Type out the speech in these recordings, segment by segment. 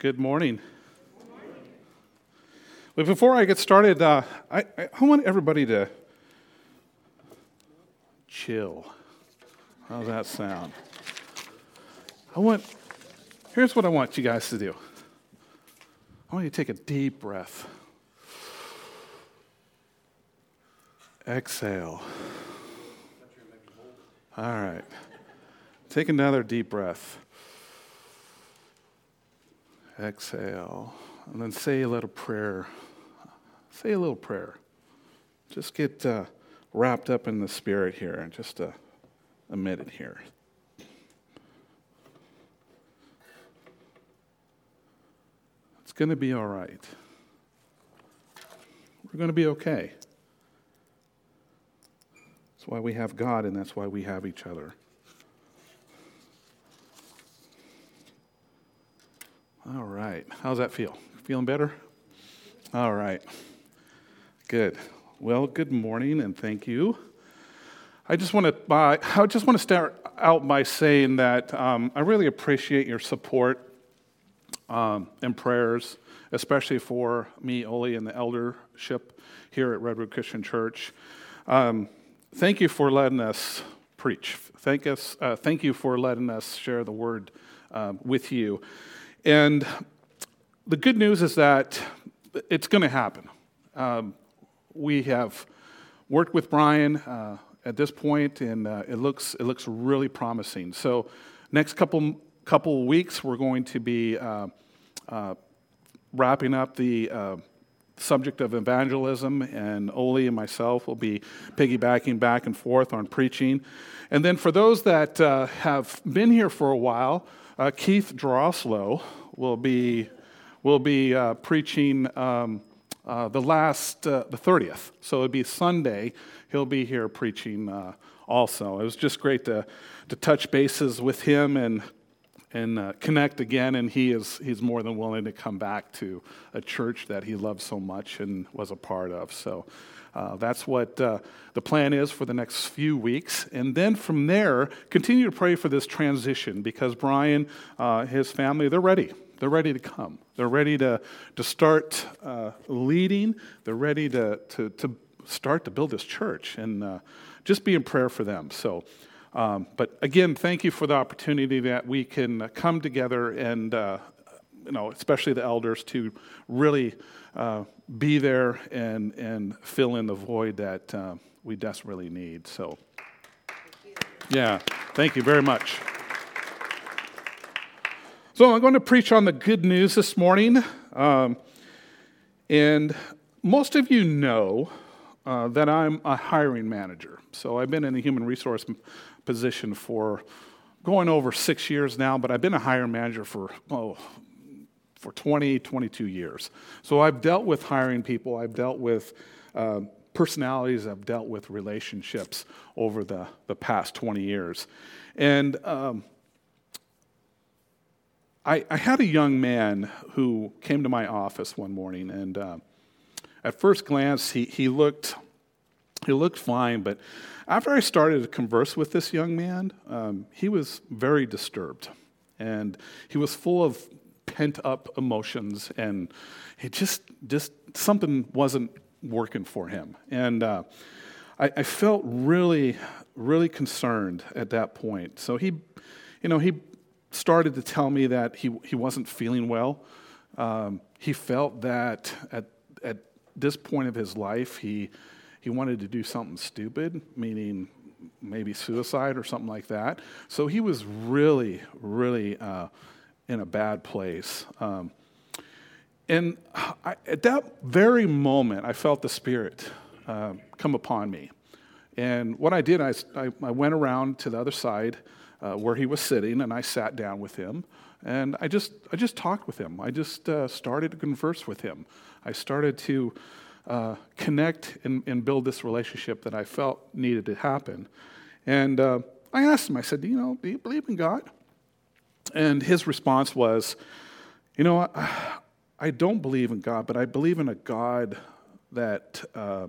Good morning. But before I get started, uh, I, I, I want everybody to chill. How's that sound? I want, here's what I want you guys to do I want you to take a deep breath. Exhale. All right. Take another deep breath. Exhale. And then say a little prayer. Say a little prayer. Just get uh, wrapped up in the Spirit here and just a, a minute here. It's going to be all right. We're going to be okay. That's why we have God, and that's why we have each other. All right. How's that feel? Feeling better? All right. Good. Well, good morning and thank you. I just want to uh, I just want to start out by saying that um, I really appreciate your support um, and prayers, especially for me, Oli, and the eldership here at Redwood Christian Church. Um, thank you for letting us preach. Thank us. Uh, thank you for letting us share the word uh, with you. And the good news is that it's going to happen. Um, we have worked with Brian uh, at this point, and uh, it looks it looks really promising. So, next couple couple weeks, we're going to be uh, uh wrapping up the uh, subject of evangelism, and Oli and myself will be piggybacking back and forth on preaching. And then, for those that uh, have been here for a while, uh, Keith Droslow will be, will be uh, preaching um, uh, the last, uh, the 30th. So it'll be Sunday. He'll be here preaching uh, also. It was just great to, to touch bases with him and, and uh, connect again. And he is, he's more than willing to come back to a church that he loves so much and was a part of. So uh, that's what uh, the plan is for the next few weeks. And then from there, continue to pray for this transition because Brian, uh, his family, they're ready. They're ready to come. They're ready to, to start uh, leading. They're ready to, to, to start to build this church. And uh, just be in prayer for them. So, um, but again, thank you for the opportunity that we can come together and, uh, you know, especially the elders, to really uh, be there and, and fill in the void that uh, we desperately need. So, yeah, thank you very much. So, I'm going to preach on the good news this morning. Um, and most of you know uh, that I'm a hiring manager. So, I've been in the human resource position for going over six years now, but I've been a hiring manager for, oh, for 20, 22 years. So I've dealt with hiring people, I've dealt with uh, personalities, I've dealt with relationships over the, the past 20 years. And um, I, I, had a young man who came to my office one morning, and uh, at first glance, he, he, looked, he looked fine, but after I started to converse with this young man, um, he was very disturbed. And he was full of pent up emotions, and it just just something wasn't working for him. And uh, I, I, felt really, really concerned at that point. So he, you know, he started to tell me that he he wasn't feeling well. Um, he felt that at at this point of his life, he he wanted to do something stupid, meaning maybe suicide or something like that. So he was really, really uh, in a bad place. Um, and I, at that very moment, I felt the Spirit uh, come upon me. And what I did, I, I, I went around to the other side uh, where he was sitting, and I sat down with him. And I just, I just talked with him. I just uh, started to converse with him. I started to uh, connect and, and, build this relationship that I felt needed to happen. And uh, I asked him, I said, you know, do you believe in God? And his response was, You know, I, I don't believe in God, but I believe in a God that uh,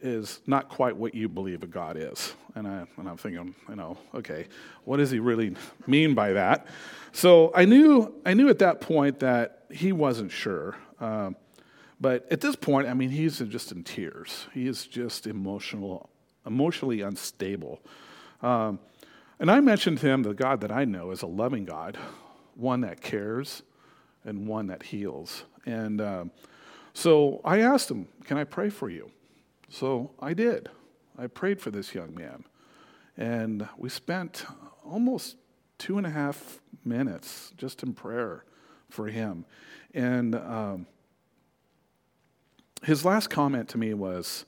is not quite what you believe a God is. And, I, and I'm thinking, you know, okay, what does he really mean by that? So I knew, I knew at that point that he wasn't sure. Um, but at this point, I mean, he's just in tears. He is just emotional, emotionally unstable. Um, and I mentioned to him the God that I know is a loving God, one that cares and one that heals. And um, so I asked him, Can I pray for you? So I did. I prayed for this young man. And we spent almost two and a half minutes just in prayer for him. And um, his last comment to me was,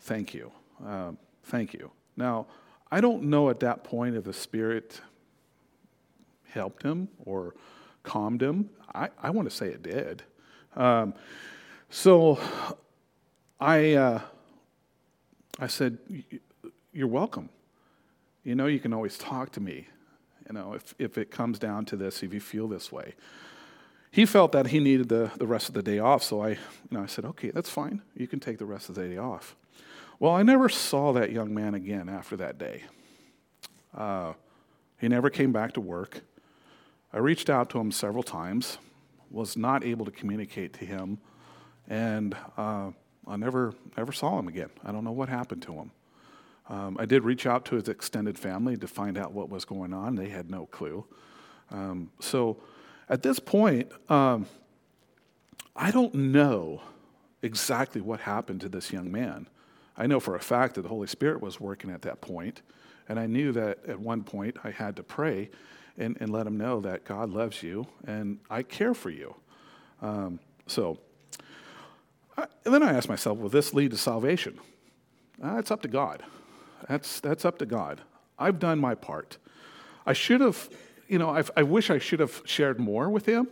Thank you. Um, thank you. Now, I don't know at that point if the Spirit helped him or calmed him. I, I want to say it did. Um, so I, uh, I said, You're welcome. You know, you can always talk to me, you know, if, if it comes down to this, if you feel this way. He felt that he needed the, the rest of the day off, so I, you know, I said, Okay, that's fine. You can take the rest of the day off. Well, I never saw that young man again after that day. Uh, he never came back to work. I reached out to him several times, was not able to communicate to him, and uh, I never, never saw him again. I don't know what happened to him. Um, I did reach out to his extended family to find out what was going on. They had no clue. Um, so at this point, um, I don't know exactly what happened to this young man. I know for a fact that the Holy Spirit was working at that point, and I knew that at one point I had to pray and, and let him know that God loves you and I care for you. Um, so I, then I asked myself, will this lead to salvation? Uh, it's up to God. That's, that's up to God. I've done my part. I should have, you know, I've, i wish I should have shared more with him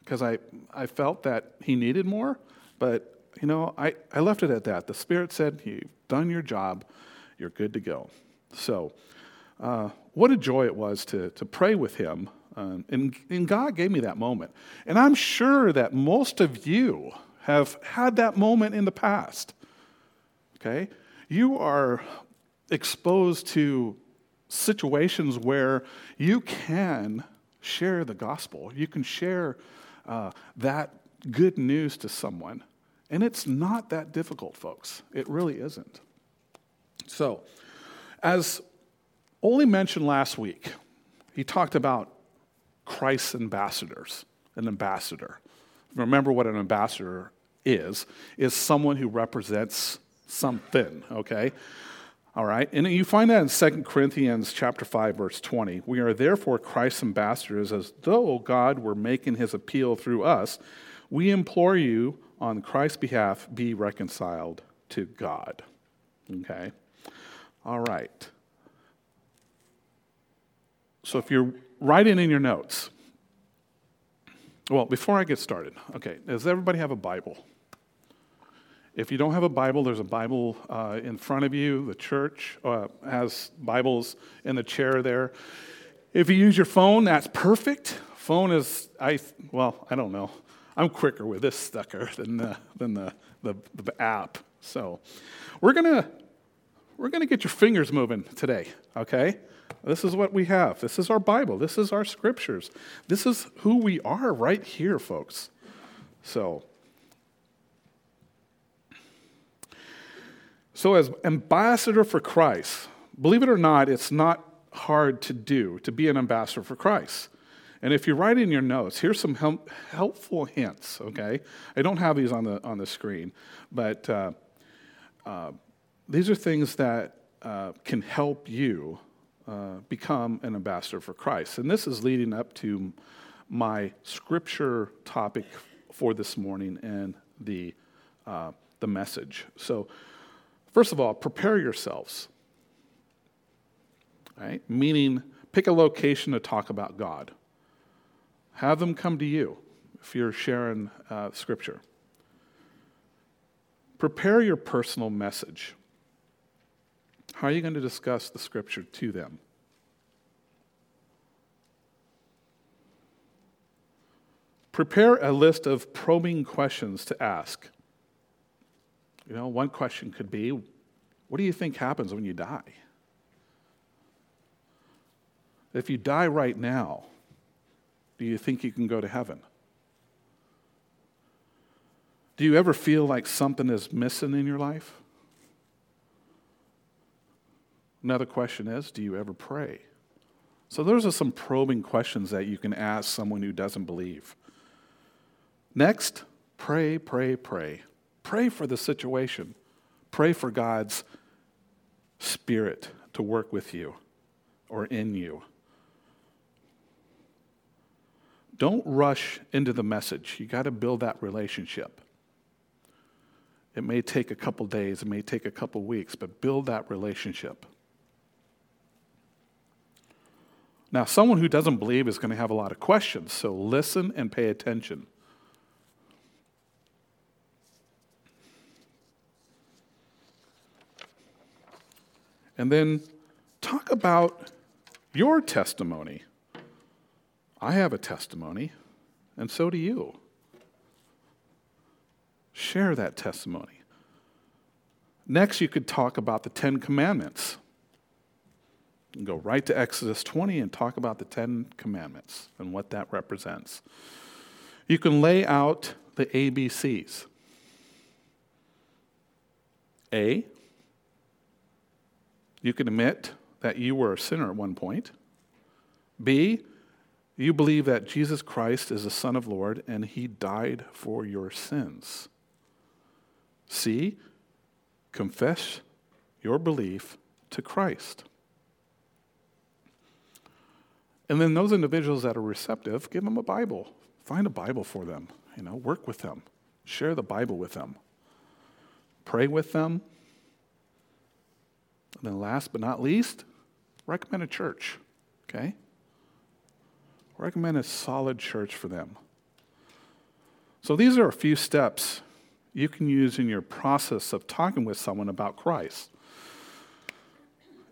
because I, I felt that he needed more, but, you know, I, I left it at that. The Spirit said, You've done your job, you're good to go. So, uh, what a joy it was to, to pray with him. Uh, and, and God gave me that moment. And I'm sure that most of you have had that moment in the past. Okay? You are exposed to situations where you can share the gospel, you can share uh, that good news to someone. And it's not that difficult, folks. It really isn't. So, as Oli mentioned last week, he talked about Christ's ambassadors, an ambassador. Remember what an ambassador is, is someone who represents something, okay? All right, and you find that in 2 Corinthians chapter 5, verse 20. We are therefore Christ's ambassadors, as though God were making his appeal through us. We implore you on Christ's behalf, be reconciled to God. Okay? All right. So if you're writing in your notes, well, before I get started, okay, does everybody have a Bible? If you don't have a Bible, there's a Bible uh, in front of you. The church uh, has Bibles in the chair there. If you use your phone, that's perfect. Phone is, I well, I don't know. I'm quicker with this sucker than the, than the, the, the app. So we're gonna we're gonna get your fingers moving today. Okay. This is what we have. This is our Bible. This is our scriptures. This is who we are right here, folks. So, so as ambassador for Christ, believe it or not, it's not hard to do to be an ambassador for Christ. And if you write in your notes, here's some help, helpful hints. Okay, I don't have these on the on the screen, but uh, uh, these are things that uh, can help you uh, become an ambassador for Christ. And this is leading up to my scripture topic for this morning and the, uh, the message. So, first of all, prepare yourselves. Right? Meaning, pick a location to talk about God. Have them come to you if you're sharing uh, scripture. Prepare your personal message. How are you going to discuss the scripture to them? Prepare a list of probing questions to ask. You know, one question could be What do you think happens when you die? If you die right now, do you think you can go to heaven? Do you ever feel like something is missing in your life? Another question is do you ever pray? So, those are some probing questions that you can ask someone who doesn't believe. Next, pray, pray, pray. Pray for the situation. Pray for God's Spirit to work with you or in you. Don't rush into the message. You got to build that relationship. It may take a couple days, it may take a couple weeks, but build that relationship. Now, someone who doesn't believe is going to have a lot of questions, so listen and pay attention. And then talk about your testimony. I have a testimony, and so do you. Share that testimony. Next, you could talk about the Ten Commandments. go right to Exodus 20 and talk about the Ten Commandments and what that represents. You can lay out the ABCs. A, you can admit that you were a sinner at one point. B, you believe that Jesus Christ is the Son of Lord and he died for your sins. C, confess your belief to Christ. And then those individuals that are receptive, give them a Bible. Find a Bible for them. You know, work with them. Share the Bible with them. Pray with them. And then last but not least, recommend a church. Okay? Recommend a solid church for them. So these are a few steps you can use in your process of talking with someone about Christ.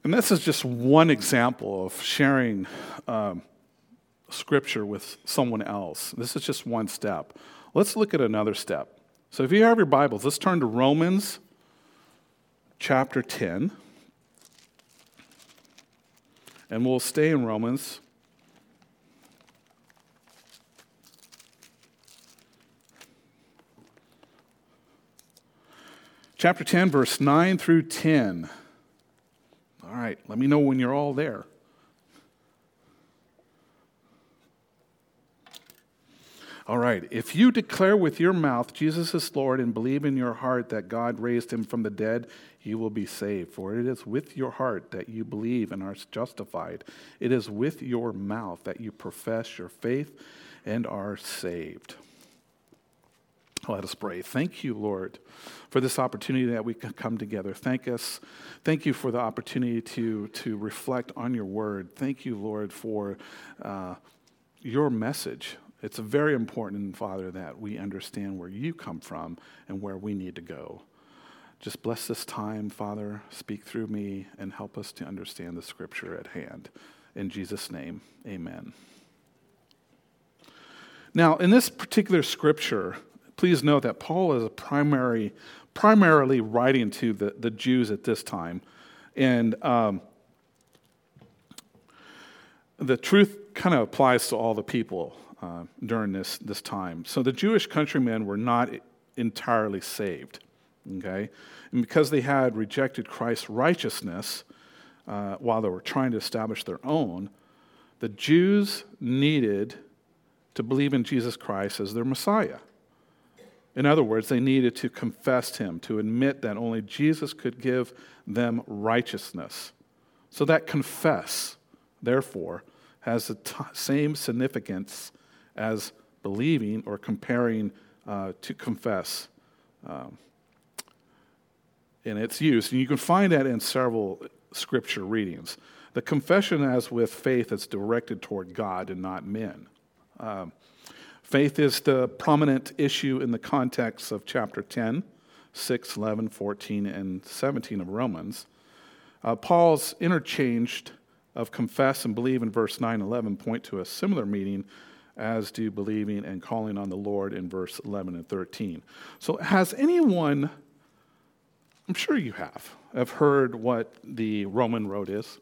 And this is just one example of sharing um, scripture with someone else. This is just one step. Let's look at another step. So if you have your Bibles, let's turn to Romans chapter 10. And we'll stay in Romans chapter 10, verse 9 through 10. All right, let me know when you're all there. All right, if you declare with your mouth Jesus is Lord and believe in your heart that God raised him from the dead, you will be saved. For it is with your heart that you believe and are justified. It is with your mouth that you profess your faith and are saved. Let us pray. Thank you, Lord, for this opportunity that we can come together. Thank us. Thank you for the opportunity to, to reflect on your word. Thank you, Lord, for uh, your message. It's very important, Father, that we understand where you come from and where we need to go. Just bless this time, Father. Speak through me and help us to understand the scripture at hand. In Jesus' name, amen. Now, in this particular scripture, please note that Paul is primary, primarily writing to the, the Jews at this time. And um, the truth kind of applies to all the people uh, during this, this time. So the Jewish countrymen were not entirely saved, okay? And because they had rejected Christ's righteousness uh, while they were trying to establish their own, the Jews needed to believe in Jesus Christ as their Messiah. In other words, they needed to confess him, to admit that only Jesus could give them righteousness. So that confess, therefore, has the t- same significance as believing or comparing uh, to confess um, in its use. And you can find that in several scripture readings. The confession, as with faith, is directed toward God and not men. Um, Faith is the prominent issue in the context of chapter 10, 6, 11, 14, and 17 of Romans. Uh, Paul's interchange of confess and believe in verse 9 and 11 point to a similar meaning as do believing and calling on the Lord in verse 11 and 13. So, has anyone I'm sure you have, have heard what the Roman road is.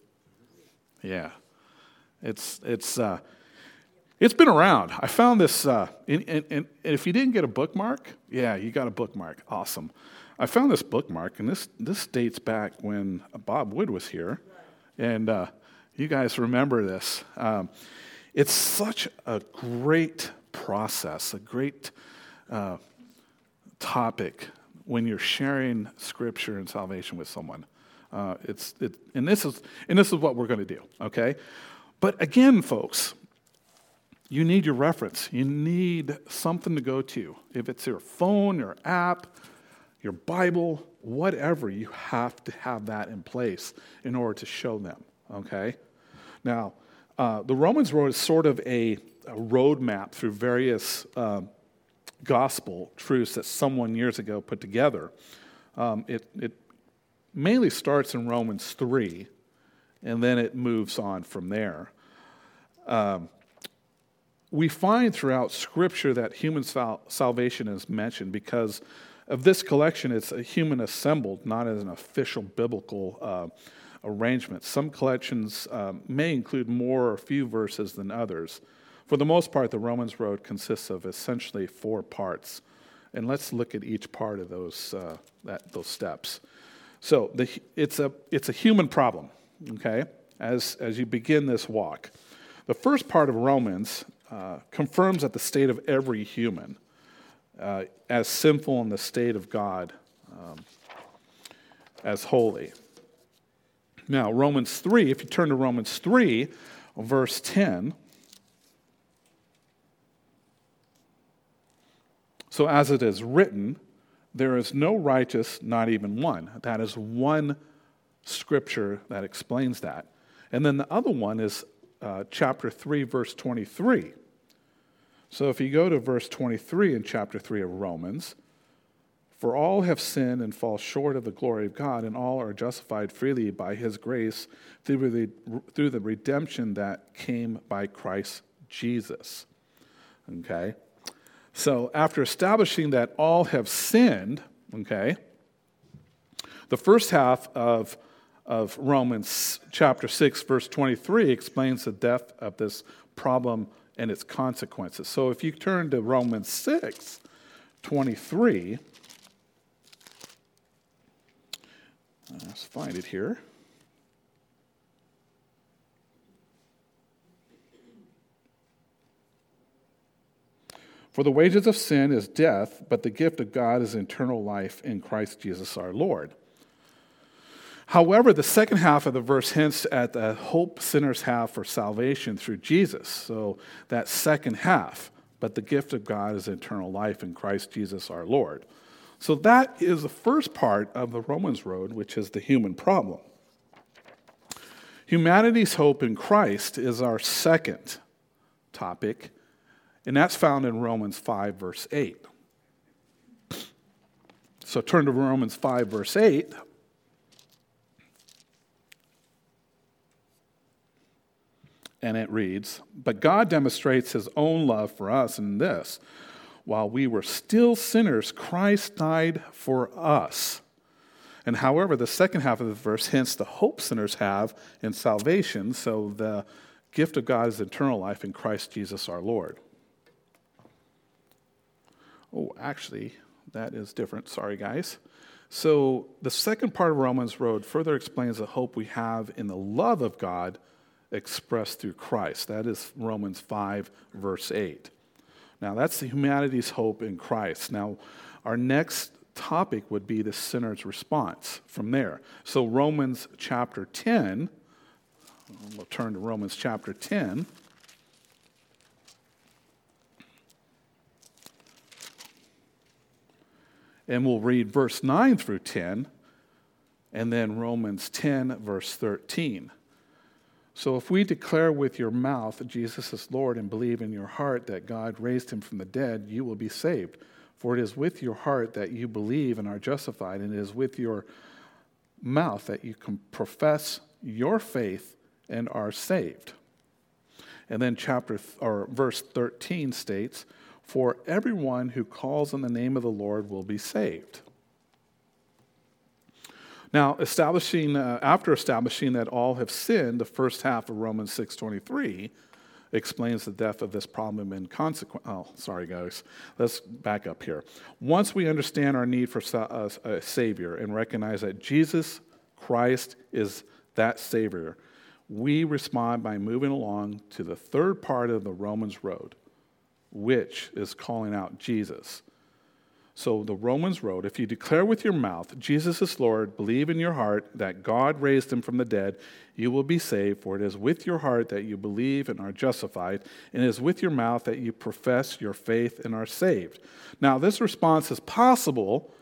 Yeah. It's, it's, uh, it's been around. I found this, uh, and, and, and if you didn't get a bookmark, yeah, you got a bookmark. Awesome. I found this bookmark, and this, this dates back when Bob Wood was here. And uh, you guys remember this. Um, it's such a great process, a great uh, topic when you're sharing scripture and salvation with someone. Uh, it's, it, and, this is, and this is what we're going to do, okay? But again, folks, you need your reference. You need something to go to. If it's your phone, your app, your Bible, whatever, you have to have that in place in order to show them, okay? Now, uh, the Romans is sort of a, a roadmap through various uh, gospel truths that someone years ago put together. Um, it, it mainly starts in Romans 3, and then it moves on from there. Um, we find throughout Scripture that human sal- salvation is mentioned because of this collection. It's a human assembled, not as an official biblical uh, arrangement. Some collections um, may include more or few verses than others. For the most part, the Romans Road consists of essentially four parts. And let's look at each part of those, uh, that, those steps. So the, it's, a, it's a human problem, okay, as, as you begin this walk. The first part of Romans uh, confirms that the state of every human, uh, as sinful in the state of God, um, as holy. Now, Romans 3, if you turn to Romans 3, verse 10. So, as it is written, there is no righteous, not even one. That is one scripture that explains that. And then the other one is uh, chapter 3, verse 23. So if you go to verse 23 in chapter 3 of Romans, for all have sinned and fall short of the glory of God, and all are justified freely by his grace through the, through the redemption that came by Christ Jesus. Okay? So after establishing that all have sinned, okay, the first half of, of Romans chapter 6, verse 23 explains the depth of this problem and its consequences. So if you turn to Romans 6 23, let's find it here. For the wages of sin is death, but the gift of God is eternal life in Christ Jesus our Lord. However, the second half of the verse hints at the hope sinners have for salvation through Jesus. So that second half, but the gift of God is eternal life in Christ Jesus our Lord. So that is the first part of the Romans road, which is the human problem. Humanity's hope in Christ is our second topic, and that's found in Romans 5, verse 8. So turn to Romans 5, verse 8. And it reads But God demonstrates his own love for us in this while we were still sinners, Christ died for us. And however, the second half of the verse hints the hope sinners have in salvation, so the gift of God is eternal life in Christ Jesus our Lord. Oh, actually, that is different. Sorry, guys. So, the second part of Romans Road further explains the hope we have in the love of God expressed through Christ. That is Romans 5, verse 8. Now, that's the humanity's hope in Christ. Now, our next topic would be the sinner's response from there. So, Romans chapter 10, we'll turn to Romans chapter 10. And we'll read verse 9 through 10, and then Romans 10, verse 13. So if we declare with your mouth Jesus is Lord and believe in your heart that God raised him from the dead, you will be saved. For it is with your heart that you believe and are justified, and it is with your mouth that you can profess your faith and are saved. And then chapter th- or verse 13 states, "For everyone who calls on the name of the Lord will be saved." Now, establishing, uh, after establishing that all have sinned, the first half of Romans 6.23 explains the depth of this problem and consequence. Oh, sorry, guys. Let's back up here. Once we understand our need for uh, a Savior and recognize that Jesus Christ is that Savior, we respond by moving along to the third part of the Romans road, which is calling out Jesus. So, the Romans wrote if you declare with your mouth, Jesus is Lord, believe in your heart that God raised him from the dead, you will be saved. For it is with your heart that you believe and are justified, and it is with your mouth that you profess your faith and are saved. Now, this response is possible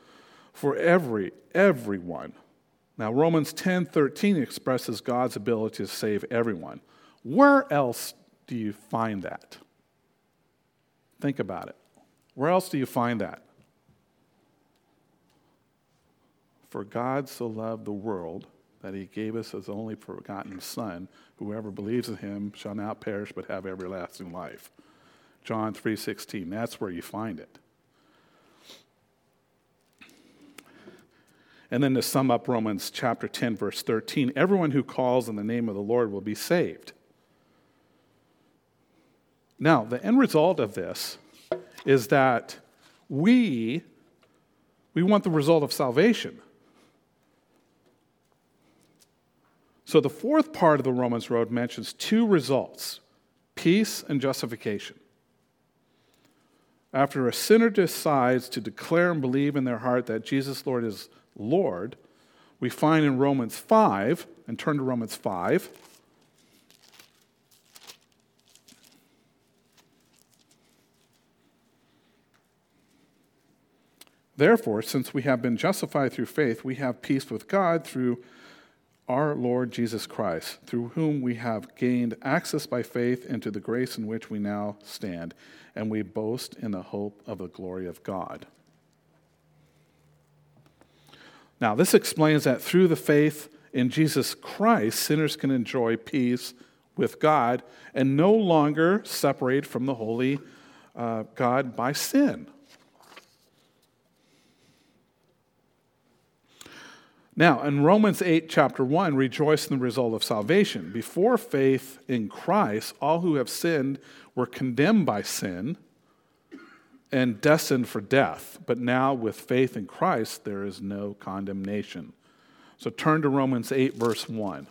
for every, everyone. Now, Romans 10 13 expresses God's ability to save everyone. Where else do you find that? Think about it. Where else do you find that? For God so loved the world that he gave us his only forgotten Son. Whoever believes in him shall not perish but have everlasting life. John 3:16. That's where you find it. And then to sum up Romans chapter 10 verse 13, everyone who calls in the name of the Lord will be saved. Now, the end result of this is that we we want the result of salvation. So the fourth part of the Romans road mentions two results peace and justification. After a sinner decides to declare and believe in their heart that Jesus Lord is Lord, we find in Romans 5, and turn to Romans 5. Therefore, since we have been justified through faith, we have peace with God through our Lord Jesus Christ, through whom we have gained access by faith into the grace in which we now stand, and we boast in the hope of the glory of God. Now, this explains that through the faith in Jesus Christ, sinners can enjoy peace with God and no longer separate from the holy uh, God by sin. Now, in Romans 8, chapter 1, rejoice in the result of salvation. Before faith in Christ, all who have sinned were condemned by sin and destined for death. But now, with faith in Christ, there is no condemnation. So turn to Romans 8, verse 1.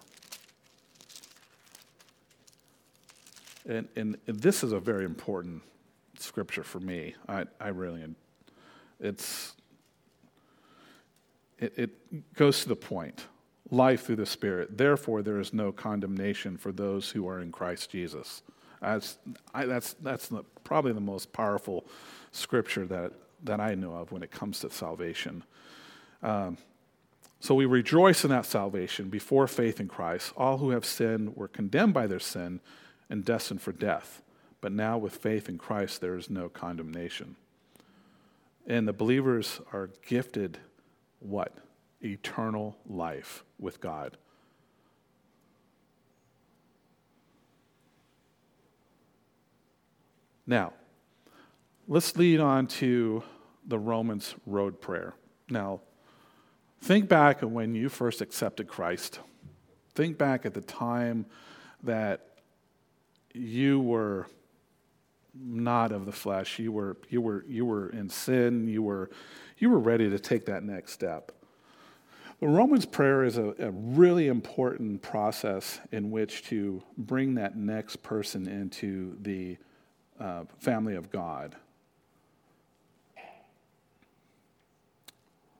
And, and this is a very important scripture for me. I, I really, it's it, it goes to the point life through the Spirit. Therefore, there is no condemnation for those who are in Christ Jesus. That's, I, that's, that's the, probably the most powerful scripture that, that I know of when it comes to salvation. Um, so we rejoice in that salvation before faith in Christ. All who have sinned were condemned by their sin and destined for death. But now, with faith in Christ, there is no condemnation. And the believers are gifted what? Eternal life with God. Now, let's lead on to the Romans road prayer. Now, think back when you first accepted Christ. Think back at the time that you were not of the flesh. You were, you were, you were in sin. You were, you were ready to take that next step. The Romans prayer is a, a, really important process in which to bring that next person into the uh, family of God.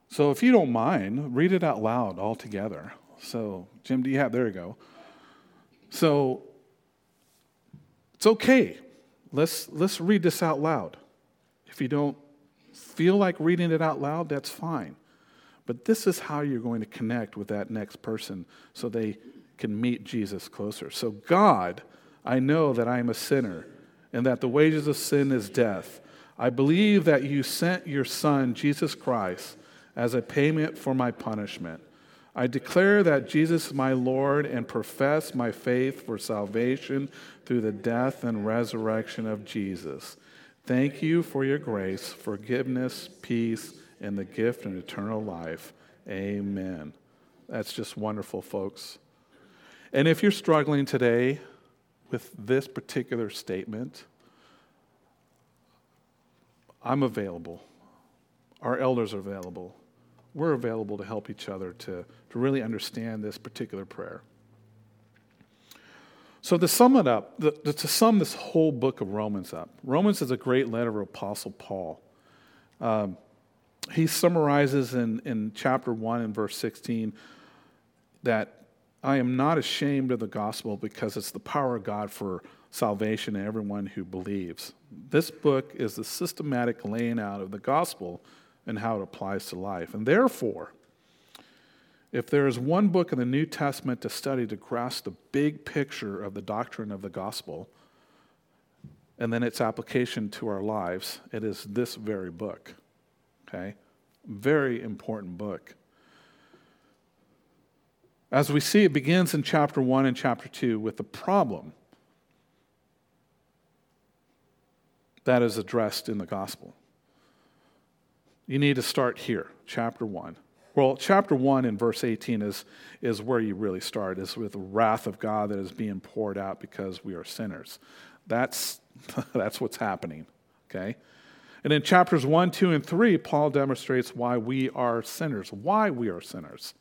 So, if you don't mind, read it out loud all together. So, Jim, do you have? There you go. So, it's okay. Let's let's read this out loud. If you don't feel like reading it out loud, that's fine. But this is how you're going to connect with that next person so they can meet Jesus closer. So, God, I know that I am a sinner and that the wages of sin is death. I believe that you sent your Son, Jesus Christ, as a payment for my punishment. I declare that Jesus is my Lord and profess my faith for salvation through the death and resurrection of Jesus. Thank you for your grace, forgiveness, peace, and the gift of eternal life. Amen. That's just wonderful, folks. And if you're struggling today with this particular statement, I'm available. Our elders are available. We're available to help each other to, to really understand this particular prayer. So, to sum it up, the, to sum this whole book of Romans up, Romans is a great letter of Apostle Paul. Um, he summarizes in, in chapter 1 and verse 16 that I am not ashamed of the gospel because it's the power of God for salvation to everyone who believes. This book is the systematic laying out of the gospel and how it applies to life. And therefore, if there is one book in the New Testament to study to grasp the big picture of the doctrine of the gospel and then its application to our lives, it is this very book. Okay? Very important book. As we see, it begins in chapter 1 and chapter 2 with the problem that is addressed in the gospel. You need to start here, chapter 1. Well, chapter 1 in verse 18 is, is where you really start, is with the wrath of God that is being poured out because we are sinners. That's, that's what's happening, okay? And in chapters 1, 2, and 3, Paul demonstrates why we are sinners, why we are sinners,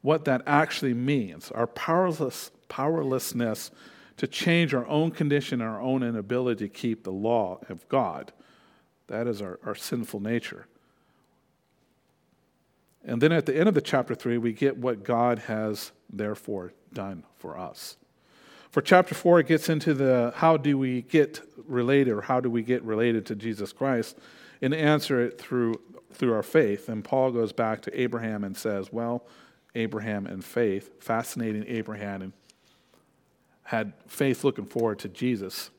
what that actually means, our powerless, powerlessness to change our own condition, our own inability to keep the law of God. That is our, our sinful nature. And then at the end of the chapter 3, we get what God has therefore done for us. For chapter 4, it gets into the how do we get related or how do we get related to Jesus Christ and answer it through, through our faith. And Paul goes back to Abraham and says, Well, Abraham and faith, fascinating Abraham and had faith looking forward to Jesus.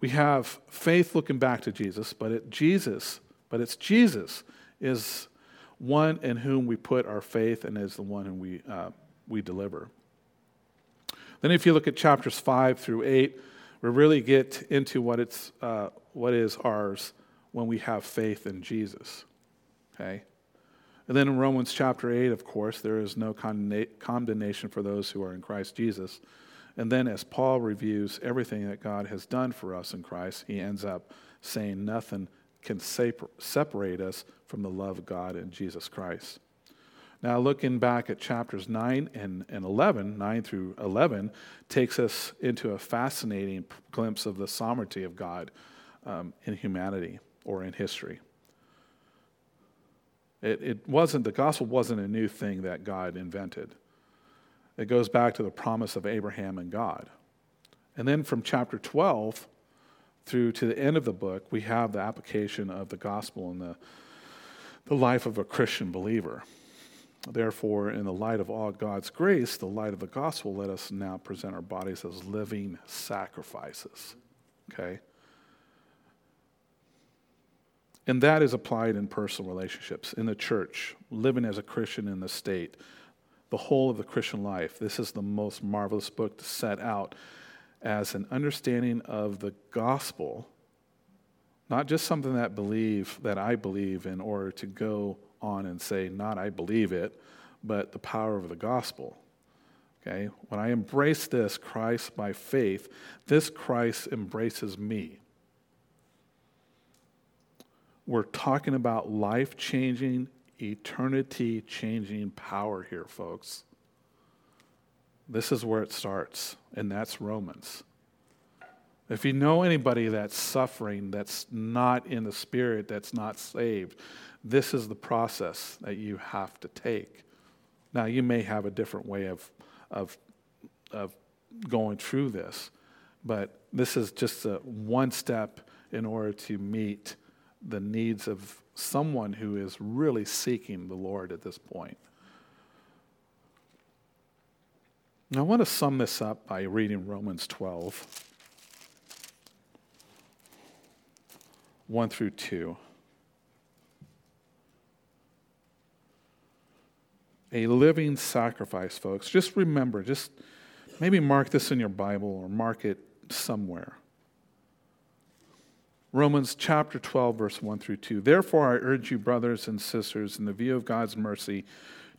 We have faith looking back to Jesus, but it Jesus, but it's Jesus is one in whom we put our faith and is the one whom we, uh, we deliver. Then, if you look at chapters 5 through 8, we really get into what, it's, uh, what is ours when we have faith in Jesus. Okay? And then in Romans chapter 8, of course, there is no condemnation for those who are in Christ Jesus. And then, as Paul reviews everything that God has done for us in Christ, he ends up saying nothing can separate us from the love of God in Jesus Christ. Now, looking back at chapters 9 and, and 11, 9 through 11, takes us into a fascinating glimpse of the sovereignty of God um, in humanity or in history. It, it wasn't, the gospel wasn't a new thing that God invented. It goes back to the promise of Abraham and God. And then from chapter 12 through to the end of the book, we have the application of the gospel in the, the life of a Christian believer. Therefore, in the light of all God's grace, the light of the gospel, let us now present our bodies as living sacrifices. Okay? And that is applied in personal relationships, in the church, living as a Christian in the state, the whole of the Christian life. This is the most marvelous book to set out as an understanding of the gospel, not just something that believe that I believe in order to go on and say, not I believe it, but the power of the gospel. Okay? When I embrace this Christ by faith, this Christ embraces me. We're talking about life changing, eternity changing power here, folks. This is where it starts, and that's Romans. If you know anybody that's suffering, that's not in the Spirit, that's not saved, this is the process that you have to take. Now, you may have a different way of, of, of going through this, but this is just a one step in order to meet the needs of someone who is really seeking the Lord at this point. Now, I want to sum this up by reading Romans 12, 1 through 2. A living sacrifice, folks. Just remember, just maybe mark this in your Bible or mark it somewhere. Romans chapter 12, verse 1 through 2. Therefore, I urge you, brothers and sisters, in the view of God's mercy,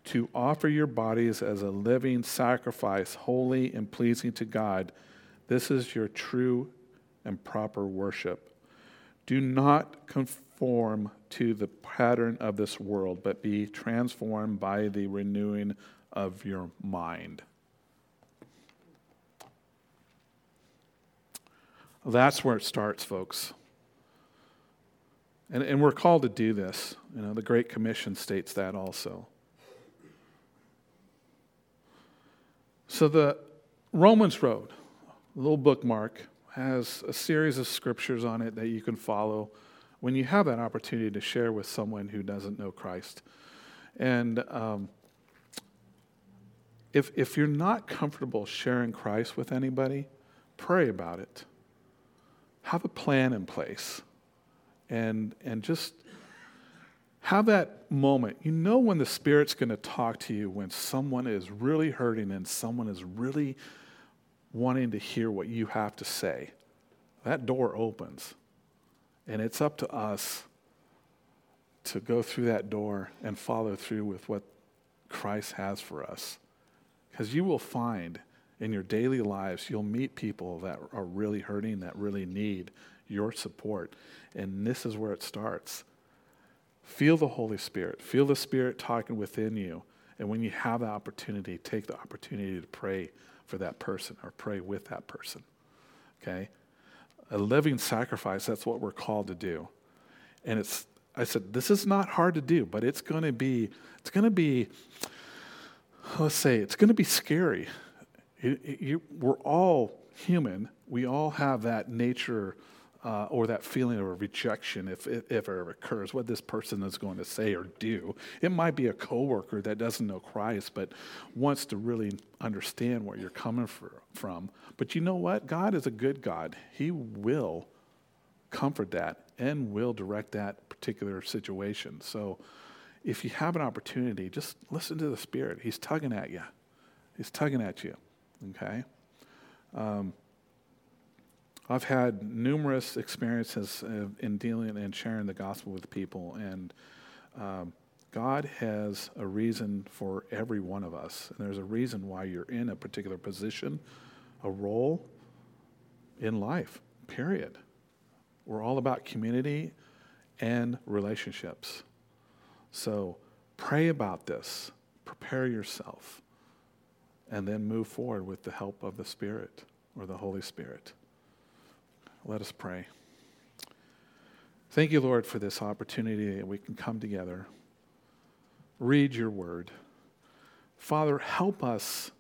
to offer your bodies as a living sacrifice, holy and pleasing to God. This is your true and proper worship. Do not conform to the pattern of this world, but be transformed by the renewing of your mind. That's where it starts, folks. And, and we're called to do this. You know, the Great Commission states that also. So the Romans Road, little bookmark, has a series of scriptures on it that you can follow when you have that opportunity to share with someone who doesn't know Christ. And um, if, if you're not comfortable sharing Christ with anybody, pray about it. Have a plan in place and, and just have that moment. You know when the Spirit's going to talk to you when someone is really hurting and someone is really wanting to hear what you have to say. That door opens. And it's up to us to go through that door and follow through with what Christ has for us. Because you will find in your daily lives, you'll meet people that are really hurting, that really need your support. And this is where it starts. Feel the Holy Spirit, feel the Spirit talking within you. And when you have the opportunity, take the opportunity to pray for that person or pray with that person. Okay? A living sacrifice, that's what we're called to do. And it's, I said, this is not hard to do, but it's going to be, it's going to be, let's say, it's going to be scary. It, it, you, we're all human. We all have that nature uh, or that feeling of rejection if, it occurs, what this person is going to say or do. It might be a coworker that doesn't know Christ but wants to really understand where you're coming from. But you know what? God is a good God. He will comfort that and will direct that particular situation. So if you have an opportunity, just listen to the Spirit. He's tugging at you. He's tugging at you. Okay? Um, I've had numerous experiences in dealing and sharing the gospel with people, and um, God has a reason for every one of us. And there's a reason why you're in a particular position, a role in life, period. We're all about community and relationships. So pray about this, prepare yourself, and then move forward with the help of the Spirit or the Holy Spirit. Let us pray. Thank you, Lord, for this opportunity that we can come together, read your word. Father, help us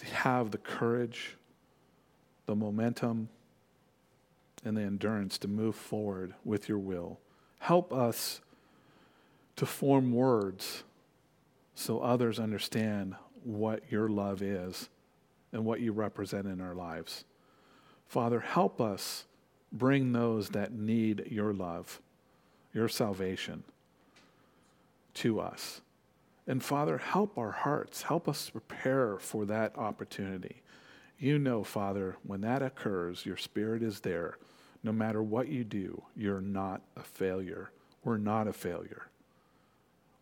to have the courage, the momentum, and the endurance to move forward with your will. Help us to form words so others understand what your love is and what you represent in our lives. Father, help us bring those that need your love, your salvation to us. And Father, help our hearts. Help us prepare for that opportunity. You know, Father, when that occurs, your Spirit is there. No matter what you do, you're not a failure. We're not a failure.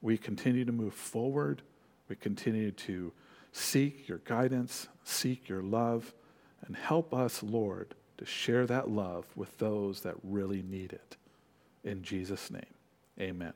We continue to move forward. We continue to seek your guidance, seek your love and help us, Lord, to share that love with those that really need it. In Jesus' name, amen.